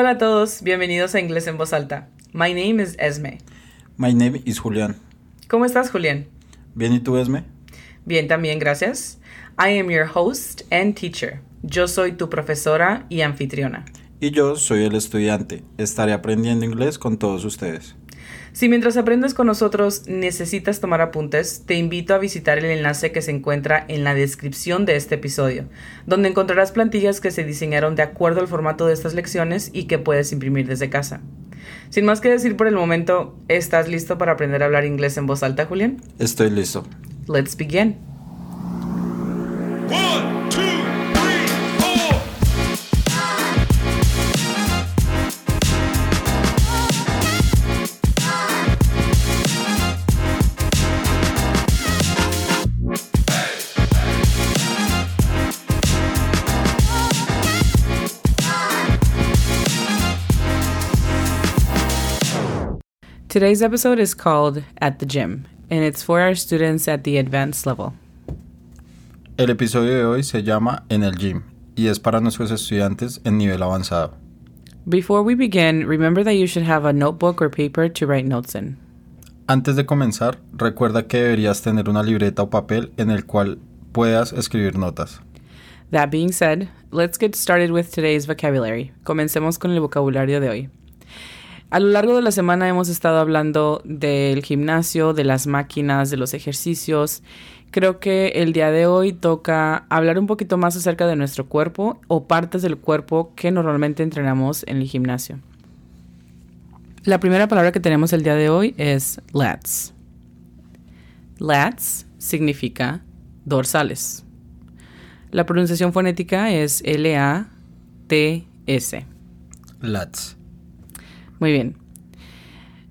Hola a todos, bienvenidos a Inglés en Voz Alta. My name is Esme. My name is Julián. ¿Cómo estás, Julián? Bien, ¿y tú, Esme? Bien, también, gracias. I am your host and teacher. Yo soy tu profesora y anfitriona. Y yo soy el estudiante. Estaré aprendiendo inglés con todos ustedes. Si mientras aprendes con nosotros necesitas tomar apuntes, te invito a visitar el enlace que se encuentra en la descripción de este episodio, donde encontrarás plantillas que se diseñaron de acuerdo al formato de estas lecciones y que puedes imprimir desde casa. Sin más que decir por el momento, ¿estás listo para aprender a hablar inglés en voz alta, Julián? Estoy listo. Let's begin. One, Today's episode is called At the Gym, and it's for our students at the advanced level. El episodio de hoy se llama En el Gym y es para nuestros estudiantes en nivel avanzado. Before we begin, remember that you should have a notebook or paper to write notes in. Antes de comenzar, recuerda que deberías tener una libreta o papel en el cual puedas escribir notas. That being said, let's get started with today's vocabulary. Comencemos con el vocabulario de hoy. A lo largo de la semana hemos estado hablando del gimnasio, de las máquinas, de los ejercicios. Creo que el día de hoy toca hablar un poquito más acerca de nuestro cuerpo o partes del cuerpo que normalmente entrenamos en el gimnasio. La primera palabra que tenemos el día de hoy es lats. Lats significa dorsales. La pronunciación fonética es L-A-T-S. Lats. Muy bien.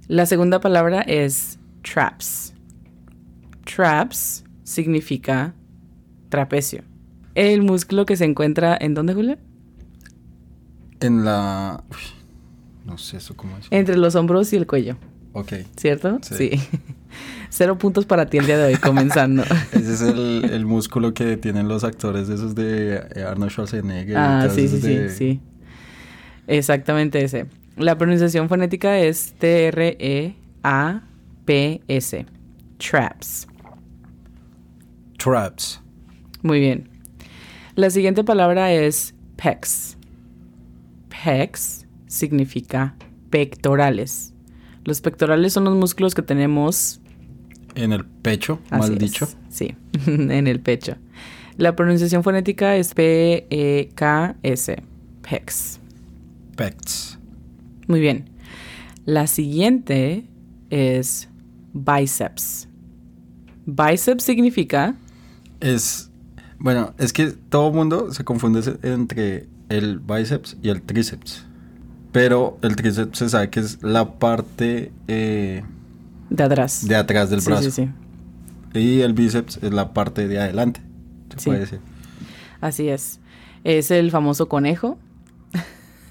La segunda palabra es traps. Traps significa trapecio. El músculo que se encuentra en dónde, Julia? En la... Uy, no sé eso cómo es. Entre los hombros y el cuello, Ok. ¿cierto? Sí. Cero puntos para ti el día de hoy, comenzando. Ese es el, el músculo que tienen los actores esos de Arnold Schwarzenegger. ah, sí, sí, sí, sí. Exactamente ese. La pronunciación fonética es T-R-E-A-P-S. Traps. Traps. Muy bien. La siguiente palabra es pecs. Pecs significa pectorales. Los pectorales son los músculos que tenemos. En el pecho, así mal es, dicho. Sí, en el pecho. La pronunciación fonética es P-E-K-S. Pecs. Pecs. Muy bien. La siguiente es bíceps. Bíceps significa. Es. Bueno, es que todo mundo se confunde entre el bíceps y el tríceps. Pero el tríceps se sabe que es la parte eh, De atrás. de atrás del Sí, brazo. sí, sí. Y el bíceps es la parte de adelante. Se Sí. puede decir. Así es. Es el famoso conejo.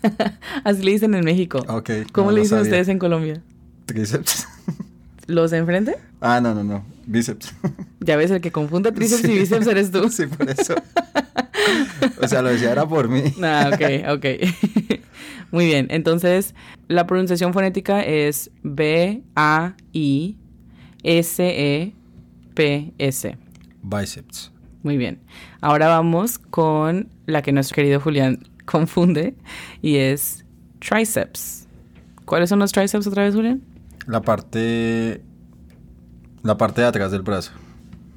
Así le dicen en México. ¿Cómo no le dicen sabía. ustedes en Colombia? Tríceps. ¿Los de enfrente? ah, no, no, no. Bíceps. Ya ves, el que confunde tríceps Sí. y bíceps eres tú. sí, por eso. o sea, lo decía era por mí. Ah, ok, ok. Muy bien. Entonces, la pronunciación fonética es B-A-I-S-E-P-S. Bíceps. Muy bien. Ahora vamos con la que nuestro querido Julián confunde y es tríceps. ¿Cuáles son los tríceps otra vez, Julián? La parte. La parte de atrás del brazo.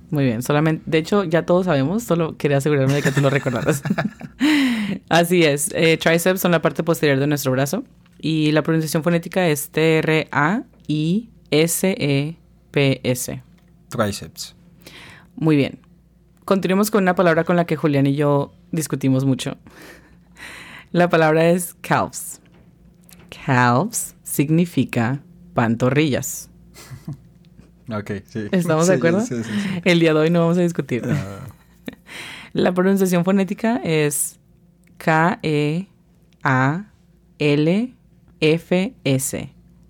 Muy bien, solamente, de hecho ya todos sabemos, solo quería asegurarme de que tú lo recordaras. Así es, eh, tríceps son la parte posterior de nuestro brazo y la pronunciación fonética es T-R-A-I-S-E-P-S. Tríceps. Muy bien. Continuemos con una palabra con la que Julián y yo discutimos mucho. La palabra es calves. Calves significa pantorrillas. Ok, sí. ¿Estamos de acuerdo? Sí, sí, sí. El día de hoy no vamos a discutir. Ah, La pronunciación fonética es K-E-A-L-F-S.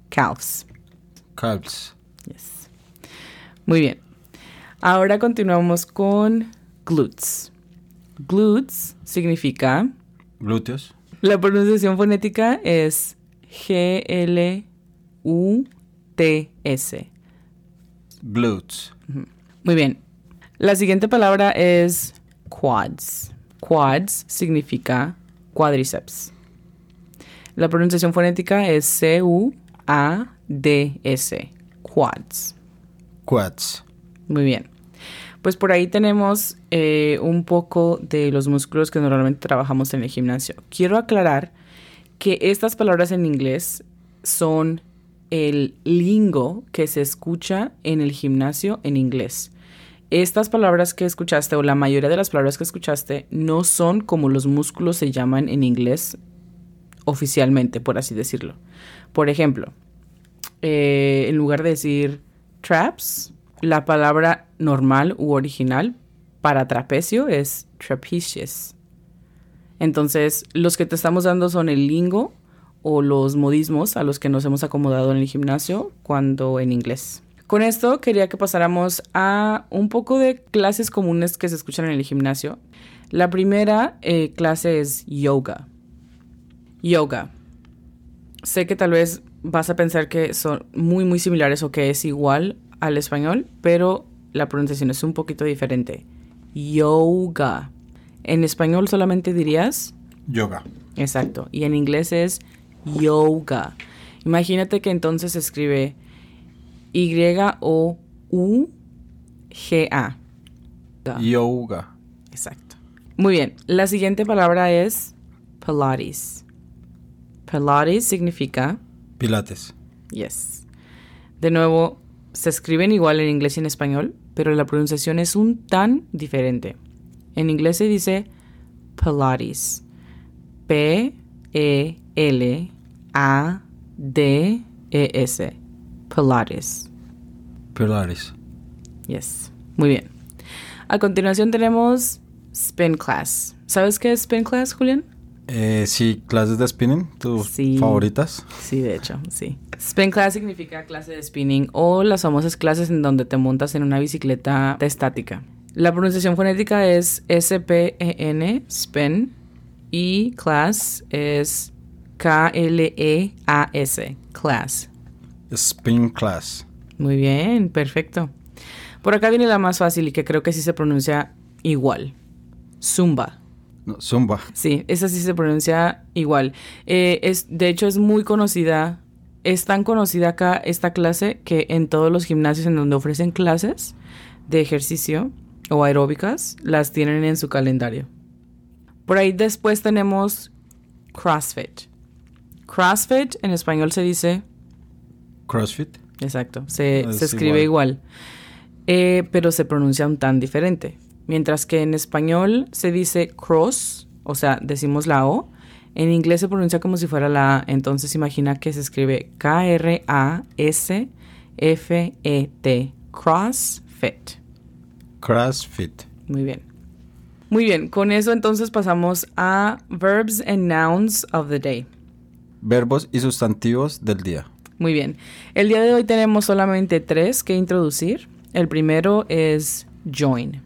Calves. calves. Yes. Muy bien. Ahora continuamos con glutes. Glutes significa Glúteos. La pronunciación fonética es G-L-U-T-S. Glutes. Muy bien. La siguiente palabra es quads. Quads significa cuádriceps. La pronunciación fonética es C-U-A-D-S. Quads. Quads. Muy bien. Pues por ahí tenemos eh, un poco de los músculos que normalmente trabajamos en el gimnasio. Quiero aclarar que estas palabras en inglés son el lingo que se escucha en el gimnasio en inglés. Estas palabras que escuchaste, o la mayoría de las palabras que escuchaste, no son como los músculos se llaman en inglés oficialmente, por así decirlo. Por ejemplo, eh, en lugar de decir traps, la palabra normal u original para trapecio es trapezius. Entonces, los que te estamos dando son el lingo o los modismos a los que nos hemos acomodado en el gimnasio cuando en inglés. Con esto quería que pasáramos a un poco de clases comunes que se escuchan en el gimnasio. La primera eh, clase es yoga. Yoga. Sé que tal vez vas a pensar que son muy muy similares o que es igual al español, pero la pronunciación es un poquito diferente. Yoga. En español solamente dirías Yoga. Exacto. Y en inglés es yoga. Imagínate que entonces se escribe Y-O-U-G-A. Yoga. Exacto. Muy bien. La siguiente palabra es Pilates. Pilates significa Pilates. yes. De nuevo, se escriben igual en inglés y en español, pero la pronunciación es un tan diferente. En inglés se dice Pilates. P-E-L-A-D-E-S. Pilates. Pilates. Yes. Muy bien. A continuación tenemos Spin Class. ¿Sabes qué es Spin Class, Julián? Eh, sí, clases de spinning, tus Sí. favoritas. Sí, de hecho, sí. Spin Class significa clase de spinning o las famosas clases en donde te montas en una bicicleta estática. La pronunciación fonética es S-P-E-N, spin, y class es K-L-E-A-S, class. Spin class. Muy bien, perfecto. Por acá viene la más fácil y que creo que sí se pronuncia igual. Zumba. No, Zumba. Sí, esa sí se pronuncia igual. Eh, es, de hecho, es muy conocida. Es tan conocida acá esta clase que en todos los gimnasios en donde ofrecen clases de ejercicio o aeróbicas, las tienen en su calendario. Por ahí después tenemos CrossFit. CrossFit en español se dice CrossFit. Exacto, se, Es se escribe igual, Eh, pero se pronuncia un tan diferente. Mientras que en español se dice cross, o sea, decimos la O, en inglés se pronuncia como si fuera la A, entonces imagina que se escribe K-R-A-S-F-E-T, CrossFit. CrossFit. Muy bien. Muy bien, con eso entonces pasamos a verbs and nouns of the day. Verbos y sustantivos del día. Muy bien. El día de hoy tenemos solamente tres que introducir. El primero es join.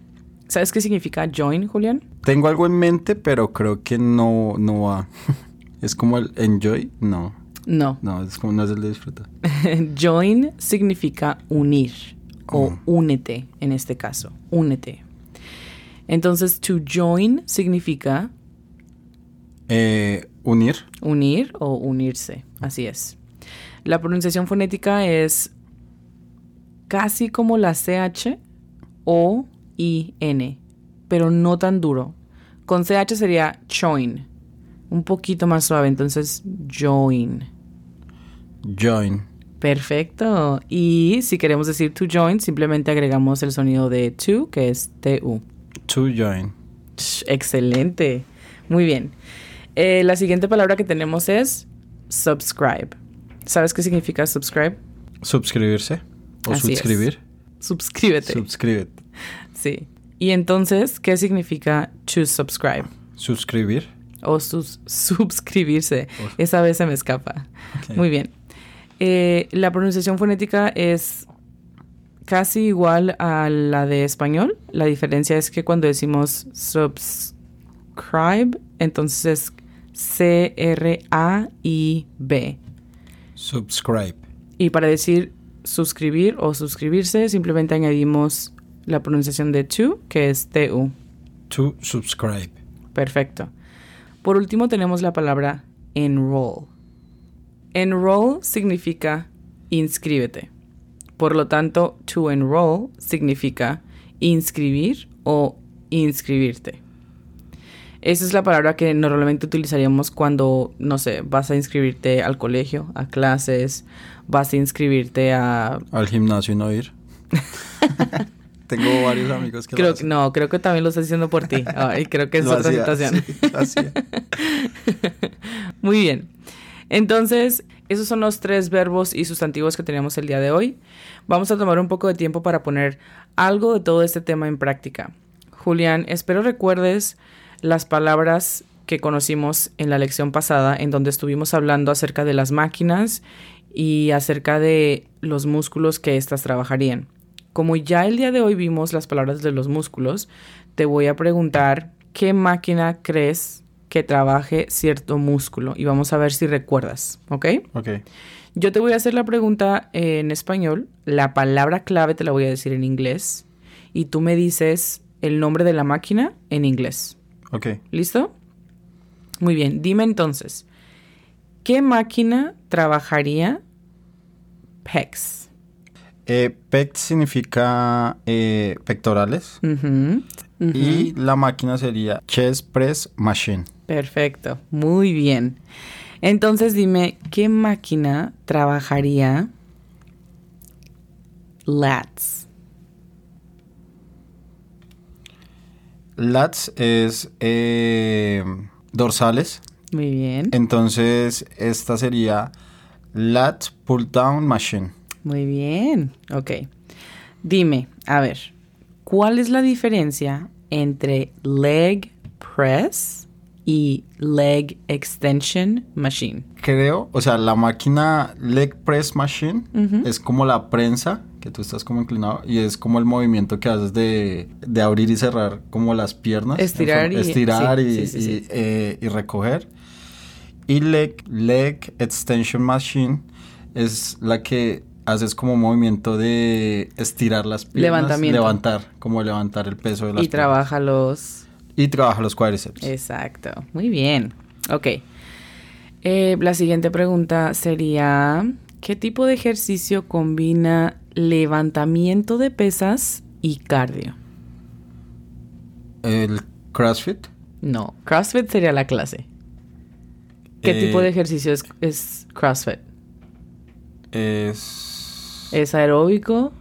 ¿Sabes qué significa join, Julián? Tengo algo en mente, pero creo que no, no va. es como el enjoy. No, No. no, es como no es el de disfrutar. join significa unir o Oh. únete en este caso. Únete. Entonces, to join significa Eh, unir. unir o unirse. Así es. La pronunciación fonética es casi como la CH o IN, pero no tan duro. Con CH sería join, un poquito más suave, entonces join. Join. Perfecto. Y si queremos decir to join, simplemente agregamos el sonido de to, que es TU. To join. Excelente. Muy bien. Eh, la siguiente palabra que tenemos es subscribe. ¿Sabes qué significa subscribe? Suscribirse. O Así es. suscribir. Suscríbete. Sí. Y entonces, ¿qué significa to subscribe? Suscribir. O sus- suscribirse. Esa vez se me escapa. Muy bien. Eh, la pronunciación fonética es casi igual a la de español. La diferencia es que cuando decimos subscribe, entonces es C-R-A-I-B. Subscribe. Y para decir suscribir o suscribirse, simplemente añadimos la pronunciación de to, que es T-U. To subscribe. Perfecto. Por último tenemos la palabra enroll. Enroll significa inscríbete. Por lo tanto, to enroll significa inscribir o inscribirte. Esa es la palabra que normalmente utilizaríamos cuando, no sé, vas a inscribirte al colegio, a clases, vas a inscribirte a... Al gimnasio y no ir. Tengo varios amigos que lo Creo, hacen. no, creo que también lo estás diciendo por ti. Ay, creo que es Lo otra hacía, situación. sí. Muy bien. Entonces, esos son los tres verbos y sustantivos que tenemos el día de hoy. Vamos a tomar un poco de tiempo para poner algo de todo este tema en práctica. Julián, espero recuerdes las palabras que conocimos en la lección pasada, en donde estuvimos hablando acerca de las máquinas y acerca de los músculos que éstas trabajarían. Como ya el día de hoy vimos las palabras de los músculos, te voy a preguntar qué máquina crees que trabaje cierto músculo y vamos a ver si recuerdas, ¿ok? Ok. Yo te voy a hacer la pregunta en español, la palabra clave te la voy a decir en inglés y tú me dices el nombre de la máquina en inglés. Ok. ¿Listo? Muy bien, dime entonces, ¿qué máquina trabajaría PEX? Eh, PEC significa eh, pectorales. Y la máquina sería Chest Press Machine. Perfecto, muy bien. Entonces dime, ¿qué máquina trabajaría lats? Lats es eh, dorsales. Muy bien, Entonces, esta sería Lat Pull Down Machine. Muy bien, ok. Dime, a ver, ¿cuál es la diferencia entre leg press y leg extension machine? Creo, o sea, la máquina Leg Press Machine Ujú. es como la prensa, que tú estás como inclinado, y es como el movimiento que haces de, de abrir y cerrar como las piernas. Estirar y- Estirar sí, y, sí, sí, sí. y, eh, y recoger. Y leg, leg Extension Machine es la que haces como movimiento de estirar las piernas. Levantamiento. Levantar, como levantar el peso de las Y trabaja los... piernas. Y trabaja los cuádriceps. Exacto, muy bien. Ok. Eh, la siguiente pregunta sería, ¿qué tipo de ejercicio combina levantamiento de pesas y cardio? El CrossFit. No, CrossFit sería la clase. ¿Qué Eh, tipo de ejercicio es, es CrossFit? Es... ¿Es aeróbico?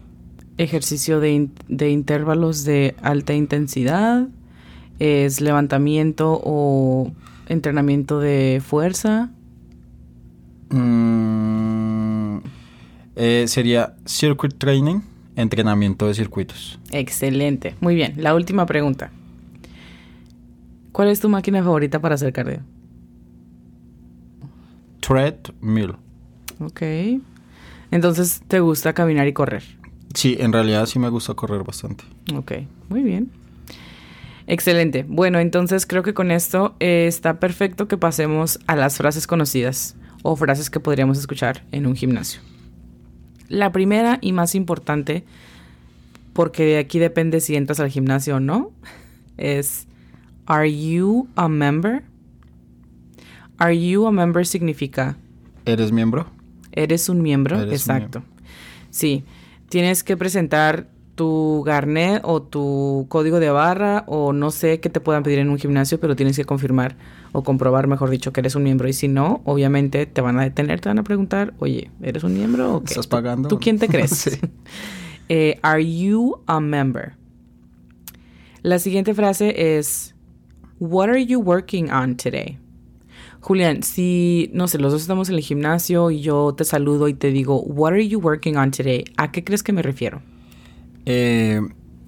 ¿Ejercicio de, in- de intervalos de alta intensidad? ¿Es levantamiento o entrenamiento de fuerza? Mm, eh, sería Circuit Training, entrenamiento de circuitos. Excelente. Muy bien. La última pregunta. ¿Cuál es tu máquina favorita para hacer cardio? Treadmill. Ok. Entonces, ¿te gusta caminar y correr? Sí, en realidad sí me gusta correr bastante. Ok. Muy bien. Excelente. Bueno, entonces creo que con esto eh, está perfecto que pasemos a las frases conocidas o frases que podríamos escuchar en un gimnasio. La primera y más importante, porque de aquí depende si entras al gimnasio o no, es Are you a member? Are you a member significa ¿Eres miembro? ¿Eres un miembro? Eres un Exacto. Sí. Tienes que presentar tu garnet o tu código de barra o no sé qué te puedan pedir en un gimnasio, pero tienes que confirmar o comprobar, mejor dicho, que eres un miembro. Y si no, obviamente te van a detener, te van a preguntar, oye, ¿eres un miembro o qué? ¿Estás ¿Tú- pagando? ¿Tú quién te crees? Sí. Eh, are you a member? La siguiente frase es, What are you working on today? Julián, si, no sé, los dos estamos en el gimnasio y yo te saludo y te digo, What are you working on today? ¿A qué crees que me refiero? Eh,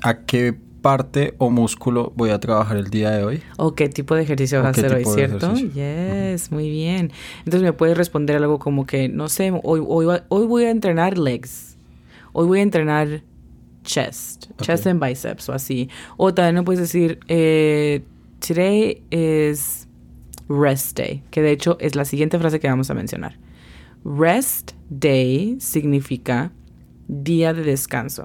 ¿A qué parte o músculo voy a trabajar el día de hoy? ¿O qué tipo de ejercicio ¿O vas a hacer hoy, cierto? Yes, muy bien. Entonces me puedes responder algo como que, no sé, hoy, hoy, hoy voy a entrenar legs. Hoy voy a entrenar chest, chest Ok. and biceps o así. O también me puedes decir, eh, today is rest day, que de hecho es la siguiente frase que vamos a mencionar. Rest day significa día de descanso,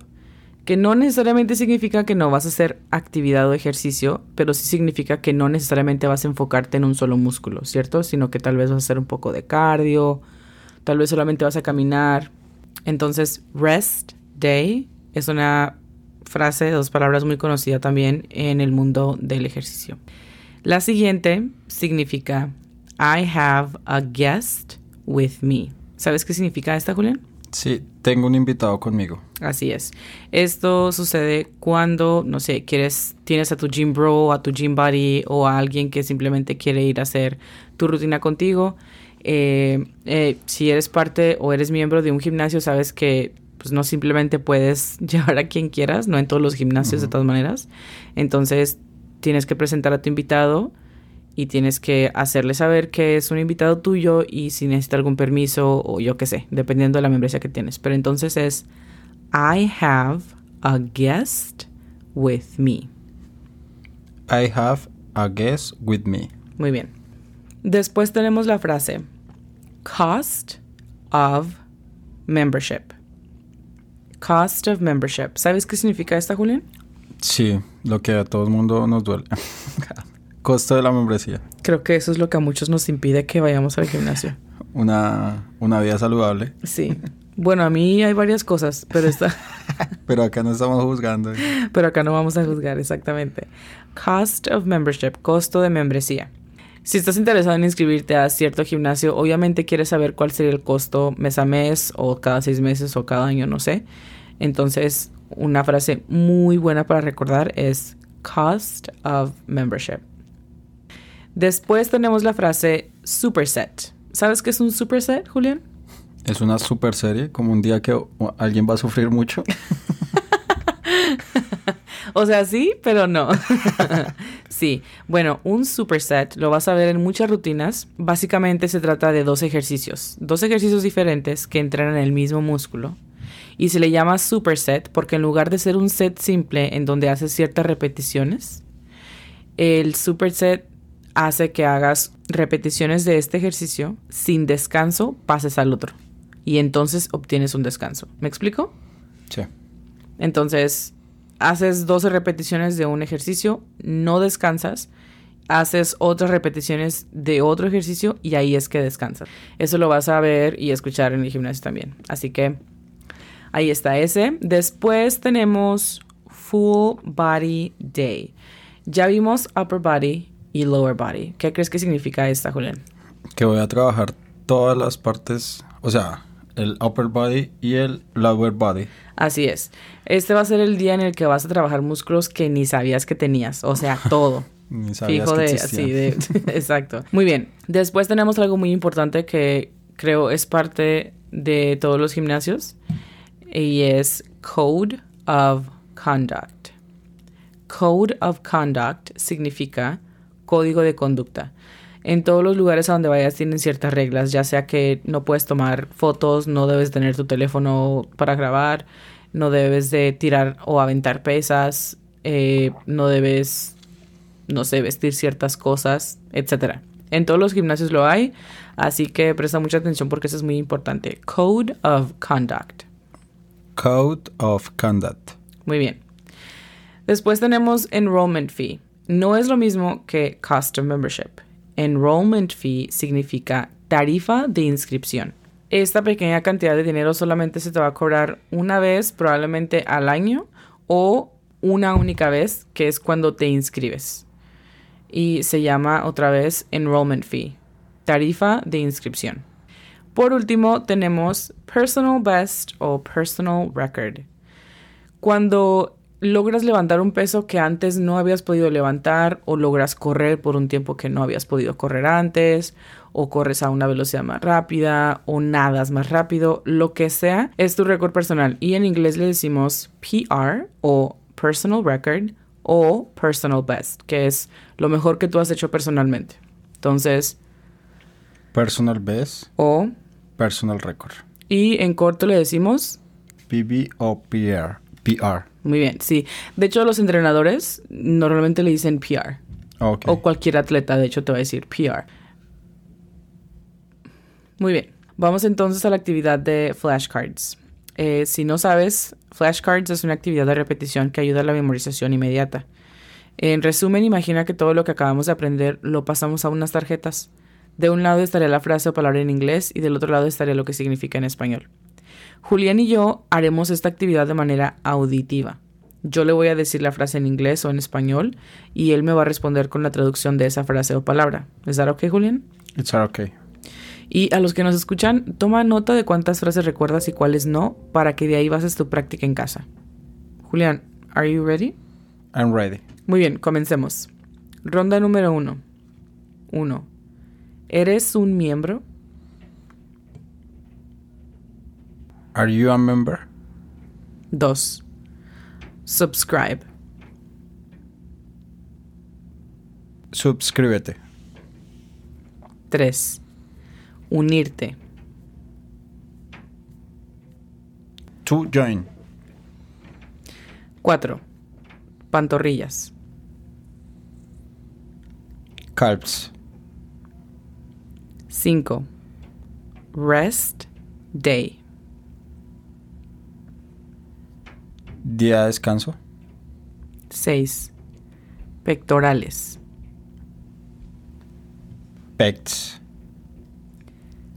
que no necesariamente significa que no vas a hacer actividad o ejercicio, pero sí significa que no necesariamente vas a enfocarte en un solo músculo, ¿cierto? Sino que tal vez vas a hacer un poco de cardio, tal vez solamente vas a caminar. Entonces, rest day es una frase dos palabras muy conocida también en el mundo del ejercicio. La siguiente significa I have a guest with me. ¿Sabes qué significa esta, Julián? Sí, tengo un invitado conmigo. Así es. Esto sucede cuando, no sé, quieres, tienes a tu gym bro, a tu gym buddy o a alguien que simplemente quiere ir a hacer tu rutina contigo. Eh, eh, si eres parte o eres miembro de un gimnasio, sabes que pues, no simplemente puedes llevar a quien quieras, no en todos los gimnasios de todas maneras. Entonces tienes que presentar a tu invitado y tienes que hacerle saber que es un invitado tuyo y si necesita algún permiso o yo qué sé, dependiendo de la membresía que tienes. Pero entonces es I have a guest with me. I have a guest with me. Muy bien. Después tenemos la frase cost of membership. Cost of membership. ¿Sabes qué significa esta, Julián? Sí, lo que a todo el mundo nos duele. Costo de la membresía. Creo que eso es lo que a muchos nos impide que vayamos al gimnasio. Una, una vida saludable. Sí. Bueno, a mí hay varias cosas, pero está, Pero acá no estamos juzgando. pero acá no vamos a juzgar exactamente. Cost of membership, costo de membresía. Si estás interesado en inscribirte a cierto gimnasio, obviamente quieres saber cuál sería el costo mes a mes o cada seis meses o cada año, no sé. Entonces, una frase muy buena para recordar es cost of membership. Después tenemos la frase superset. ¿Sabes qué es un superset, Julián? Es una super serie, como un día que alguien va a sufrir mucho. O sea, sí, pero no. sí. Bueno, un superset lo vas a ver en muchas rutinas. Básicamente se trata de dos ejercicios. Dos ejercicios diferentes que entrenan el mismo músculo. Y se le llama superset porque en lugar de ser un set simple en donde haces ciertas repeticiones, el superset hace que hagas repeticiones de este ejercicio sin descanso, pases al otro. Y entonces obtienes un descanso. ¿Me explico? Sí. Entonces, haces 12 repeticiones de un ejercicio, no descansas, haces otras repeticiones de otro ejercicio y ahí es que descansas. Eso lo vas a ver y escuchar en el gimnasio también. Así que ahí está ese. Después tenemos Full Body Day. Ya vimos Upper Body y Lower Body. ¿Qué crees que significa esta, Julián? Que voy a trabajar todas las partes, o sea, el upper body y el lower body. Así es. Este va a ser el día en el que vas a trabajar músculos que ni sabías que tenías. O sea, todo. Ni sabías Fijo que de, exacto. Muy bien. Después tenemos algo muy importante que creo es parte de todos los gimnasios y es Code of Conduct. Code of Conduct significa código de conducta. En todos los lugares a donde vayas tienen ciertas reglas, ya sea que no puedes tomar fotos, no debes tener tu teléfono para grabar, no debes de tirar o aventar pesas, eh, no debes no sé, vestir ciertas cosas, etcétera. En todos los gimnasios lo hay, así que presta mucha atención porque eso es muy importante. Code of Conduct. Code of Conduct. Muy bien. Después tenemos Enrollment Fee. No es lo mismo que Cost of Membership. Enrollment Fee significa tarifa de inscripción. Esta pequeña cantidad de dinero solamente se te va a cobrar una vez, probablemente al año, o una única vez, que es cuando te inscribes. Y se llama otra vez Enrollment Fee, tarifa de inscripción. Por último, tenemos Personal Best o Personal Record. Cuando logras levantar un peso que antes no habías podido levantar o logras correr por un tiempo que no habías podido correr antes o corres a una velocidad más rápida o nadas más rápido, lo que sea, es tu récord personal y en inglés le decimos PR o personal record o personal best, que es lo mejor que tú has hecho personalmente. Entonces, Personal best, o personal record. y en corto le decimos PB o PR. PR. Muy bien, sí. De hecho, los entrenadores normalmente le dicen PR. O cualquier atleta, de hecho te va a decir PR. Muy bien. Vamos entonces a la actividad de flashcards. Eh, si no sabes, flashcards es una actividad de repetición que ayuda a la memorización inmediata. En resumen, imagina que todo lo que acabamos de aprender lo pasamos a unas tarjetas. De un lado estaría la frase o palabra en inglés y del otro lado estaría lo que significa en español. Julián y yo haremos esta actividad de manera auditiva. Yo le voy a decir la frase en inglés o en español y él me va a responder con la traducción de esa frase o palabra. ¿Es that okay, Julián? It's okay. Y a los que nos escuchan, toma nota de cuántas frases recuerdas y cuáles no, para que de ahí bases tu práctica en casa. Julián, ¿are you ready? I'm ready. Muy bien, comencemos. Ronda número uno. Uno. ¿Eres un miembro? Are you a member? Dos. Subscribe. Suscríbete. Tres. Unirte. To join. Cuatro. Pantorrillas. Calves. Cinco. Rest day. Día de descanso. 6. Pectorales. Pecs.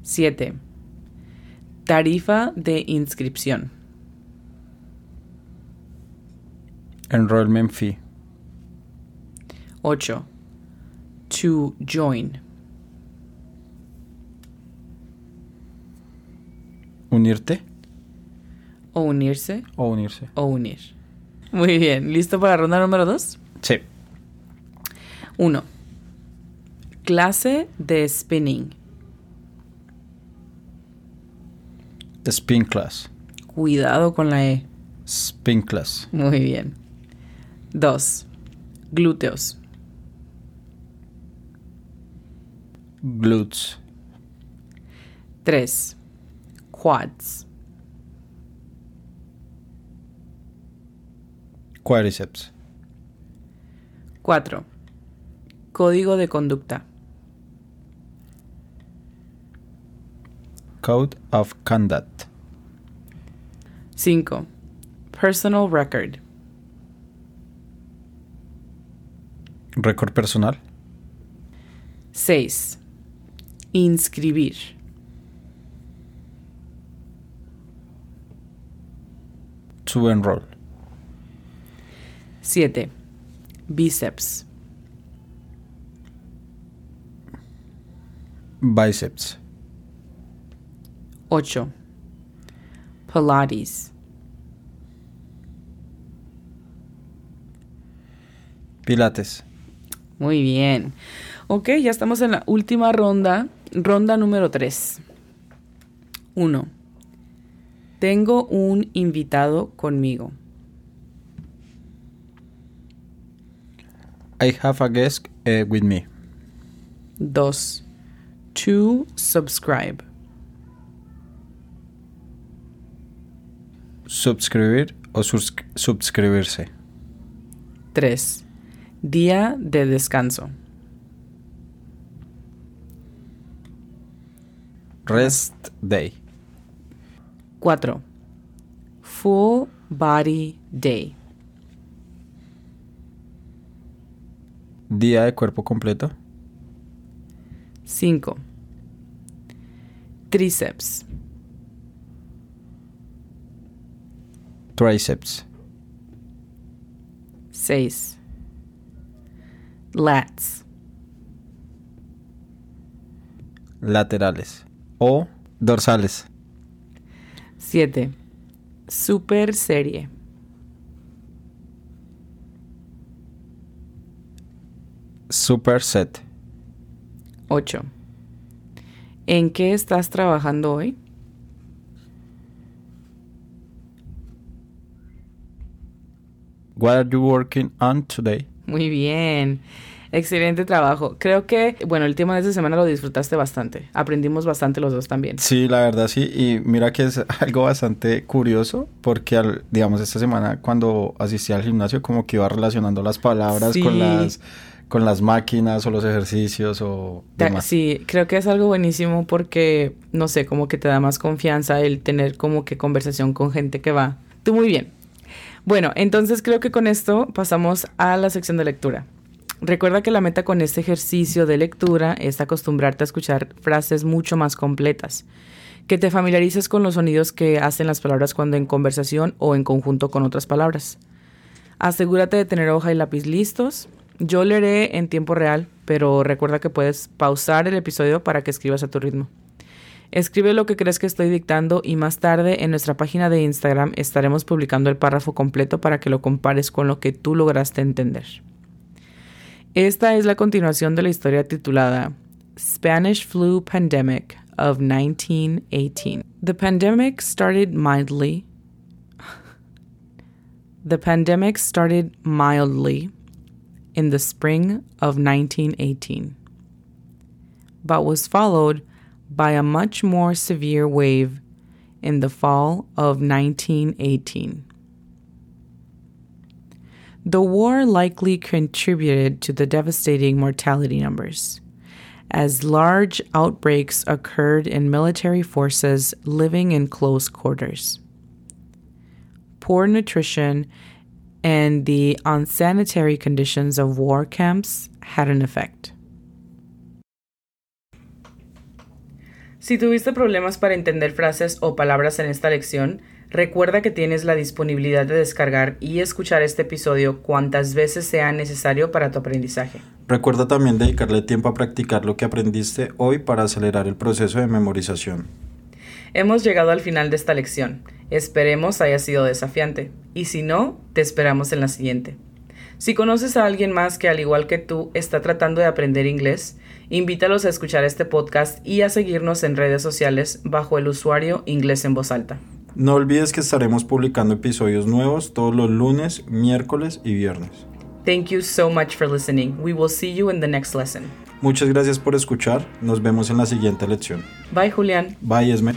7. Tarifa de inscripción. Enrollment fee. 8. To join. Unirte O unirse o unirse. o unir. Muy bien. ¿Listo para ronda número 2? Sí. 1. Clase de spinning. Spin class. Cuidado con la E. Spin class. Muy bien. 2. Glúteos. Glutes. 3. Quads. Quadriceps. 4. Código de conducta. Code of conduct. 5. Personal record. Récord personal. 6. Inscribir. To enroll. 7. Bíceps. Biceps. 8. Pilates. Pilates. Muy bien. Ok, ya estamos en la última ronda. Ronda número 3. 1. Tengo un invitado conmigo. I have a guest eh, with me. 2. To subscribe. Suscribir o sus- suscribirse. 3. Día de descanso. Rest day. 4. Full body day. Día de cuerpo completo. 5. Tríceps. Triceps. 6. Lats. Laterales. O dorsales. 7. Super serie. Superset. 8. ¿En qué estás trabajando hoy? What are you working on today? Muy bien. Excelente trabajo. Creo que, bueno, el tema de esta semana lo disfrutaste bastante. Aprendimos bastante los dos también. Sí, la verdad sí. Y mira que es algo bastante curioso porque, al, digamos, esta semana cuando asistí al gimnasio como que iba relacionando las palabras Sí. con las con las máquinas o los ejercicios o demás. Sí, creo que es algo buenísimo porque, no sé, como que te da más confianza el tener como que conversación con gente que va. Tú muy bien. Bueno, entonces creo que con esto pasamos a la sección de lectura. Recuerda que la meta con este ejercicio de lectura es acostumbrarte a escuchar frases mucho más completas, que te familiarices con los sonidos que hacen las palabras cuando en conversación o en conjunto con otras palabras. Asegúrate de tener hoja y lápiz listos. Yo leeré en tiempo real, pero recuerda que puedes pausar el episodio para que escribas a tu ritmo. Escribe lo que crees que estoy dictando y más tarde en nuestra página de Instagram estaremos publicando el párrafo completo para que lo compares con lo que tú lograste entender. Esta es la continuación de la historia titulada Spanish Flu Pandemic of 1918. The pandemic started mildly. The pandemic started mildly in the spring of 1918, but was followed by a much more severe wave in the fall of 1918. The war likely contributed to the devastating mortality numbers, as large outbreaks occurred in military forces living in close quarters. Poor nutrition and the unsanitary conditions of war camps had an effect. Si tuviste problemas para entender frases o palabras en esta lección, recuerda que tienes la disponibilidad de descargar y escuchar este episodio cuantas veces sea necesario para tu aprendizaje. Recuerda también dedicarle tiempo a practicar lo que aprendiste hoy para acelerar el proceso de memorización. Hemos llegado al final de esta lección. Esperemos haya sido desafiante. Y si no, te esperamos en la siguiente. Si conoces a alguien más que al igual que tú está tratando de aprender inglés, invítalos a escuchar este podcast y a seguirnos en redes sociales bajo el usuario Inglés en Voz Alta. No olvides que estaremos publicando episodios nuevos todos los lunes, miércoles y viernes. Thank you so much for listening. We will see you in the next lesson. Muchas gracias por escuchar. Nos vemos en la siguiente lección. Bye, Julián. Bye, Esme.